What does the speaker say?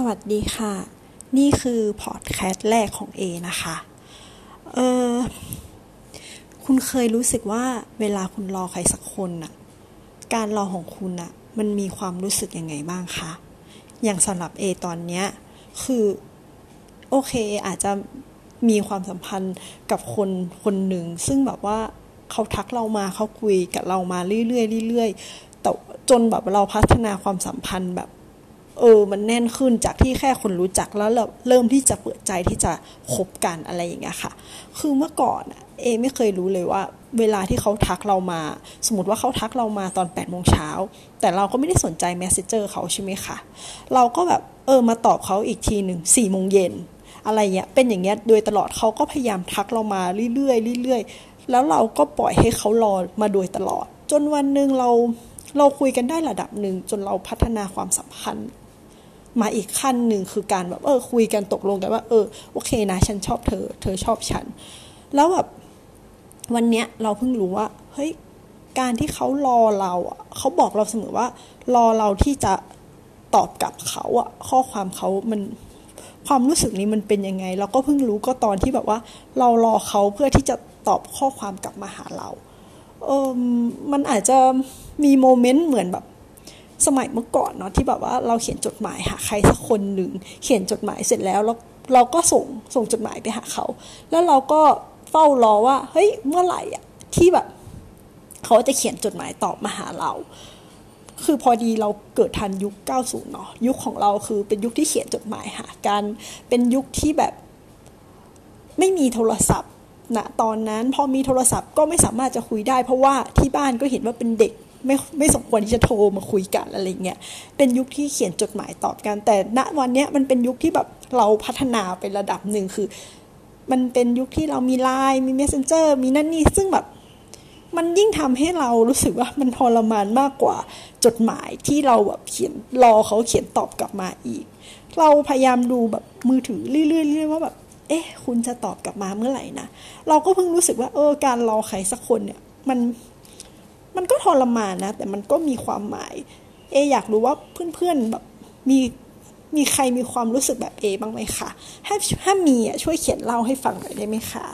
สวัสดีค่ะ นี่คือพอดแคสต์แรกของ A นะคะเออคุณเคยรู้สึกว่าเวลาคุณรอใครสักคนน่ะ การรอของคุณน่ะ มันมีความรู้สึกยังไงบ้างคะ อย่างสำหรับ A ตอนเนี้ยคือ โอเคอาจจะมีความสัมพันธ์กับคนคนหนึ่ง ซึ่งแบบว่าเขาทักเรามาเขาคุยกับเรามาเรื่อยๆเรื่อยๆแต่จนแบบเราพัฒนาความสัมพันธ์แบบ เออมันแน่นขึ้นจากที่แค่คนรู้จักแล้วเราเริ่มที่จะเปิดใจที่จะคบกันอะไรอย่างเงี้ยค่ะ คือเมื่อก่อนเอไม่เคยรู้เลยว่า เวลาที่เขาทักเรามา สมมติว่าเขาทักเรามาตอน8ปดโมงเช้าแต่เราก็ไม่ได้สนใจแมสเซจอร์เขาใช่ไหมคะเราก็แบบเออมาตอบเขาอีกทีหนึ่งสี่โมงเย็นอะไรเงี้ยเป็นอย่างเงี้ยโดยตลอดเขาก็พยายามทักเรามาเรื่อยๆเรื่อยๆแล้วเราก็ปล่อยให้เขารอมาโดยตลอด จนวันหนึ่งเราเราคุยกันได้ระดับหนึ่งจนเราพัฒนาความสัมพันธ์ มาอีกขั้นหนึ่งคือการแบบเออคุยกันตกลงกันว่า เออโอเคนะ ฉันชอบเธอ เธอชอบฉัน แล้วแบบวันเนี้ยเราเพิ่งรู้ว่าเฮ้ยการที่เขารอเราอะเขาบอกเราเสมอว่า รอเราที่จะตอบกลับเขาอะข้อความเขามันความรู้สึกนี้มันเป็นยังไง เราก็เพิ่งรู้ก็ตอนที่แบบว่า เรารอเขาเพื่อที่จะตอบข้อความกลับมาหาเราเออมันอาจจะมีโมเมนต์เหมือนแบบ สมัยเมื่อก่อนเนาะที่แบบว่าเราเขียนจดหมายหาใครสักคนหนึ่งเขียนจดหมายเสร็จแล้วเราเราก็ส่งส่งจดหมายไปหาเขา แล้วเราก็เฝ้ารอว่าเฮ้ยเมื่อไหร่อะที่แบบเขาจะเขียนจดหมายตอบมาหาเรา คือพอดีเราเกิดทันยุค 90 เนาะยุคของเราคือเป็นยุคที่เขียนจดหมายหากัน เป็นยุคที่แบบไม่มีโทรศัพท์ณตอนนั้นพอมีโทรศัพท์ก็ไม่สามารถจะคุยได้ เพราะว่าที่บ้านก็เห็นว่าเป็นเด็ก ไม่ไม่สมควรที่จะโทรมาคุยกันอะไรเงี้ยเป็นยุคที่เขียนจดหมายตอบกัน แต่ณวันนี้มันเป็นยุคที่แบบเราพัฒนาไประดับหนึ่งคือ มันเป็นยุคที่เรามีไลน์มี messenger มีนั่นนี่ซึ่งแบบมันยิ่งทำให้เรารู้สึกว่ามันทรมานมากกว่าจดหมายที่เราแบบเขียนรอเขาเขียนตอบกลับมาอีก เราพยายามดูแบบมือถือเรื่อยๆว่าแบบ เอ๊ะ คุณจะตอบกลับมาเมื่อไหร่นะ เราก็เพิ่งรู้สึกว่า เออการรอใครสักคนเนี่ย มัน มันก็ทรมานนะ แต่มันก็มีความหมาย เอ อยากรู้ว่าเพื่อนๆแบบมีมีใครมีความรู้สึกแบบเอบ้างไหมคะถ้าถ้ามีอะช่วยเขียนเล่าให้ฟังหน่อยได้ไหมคะ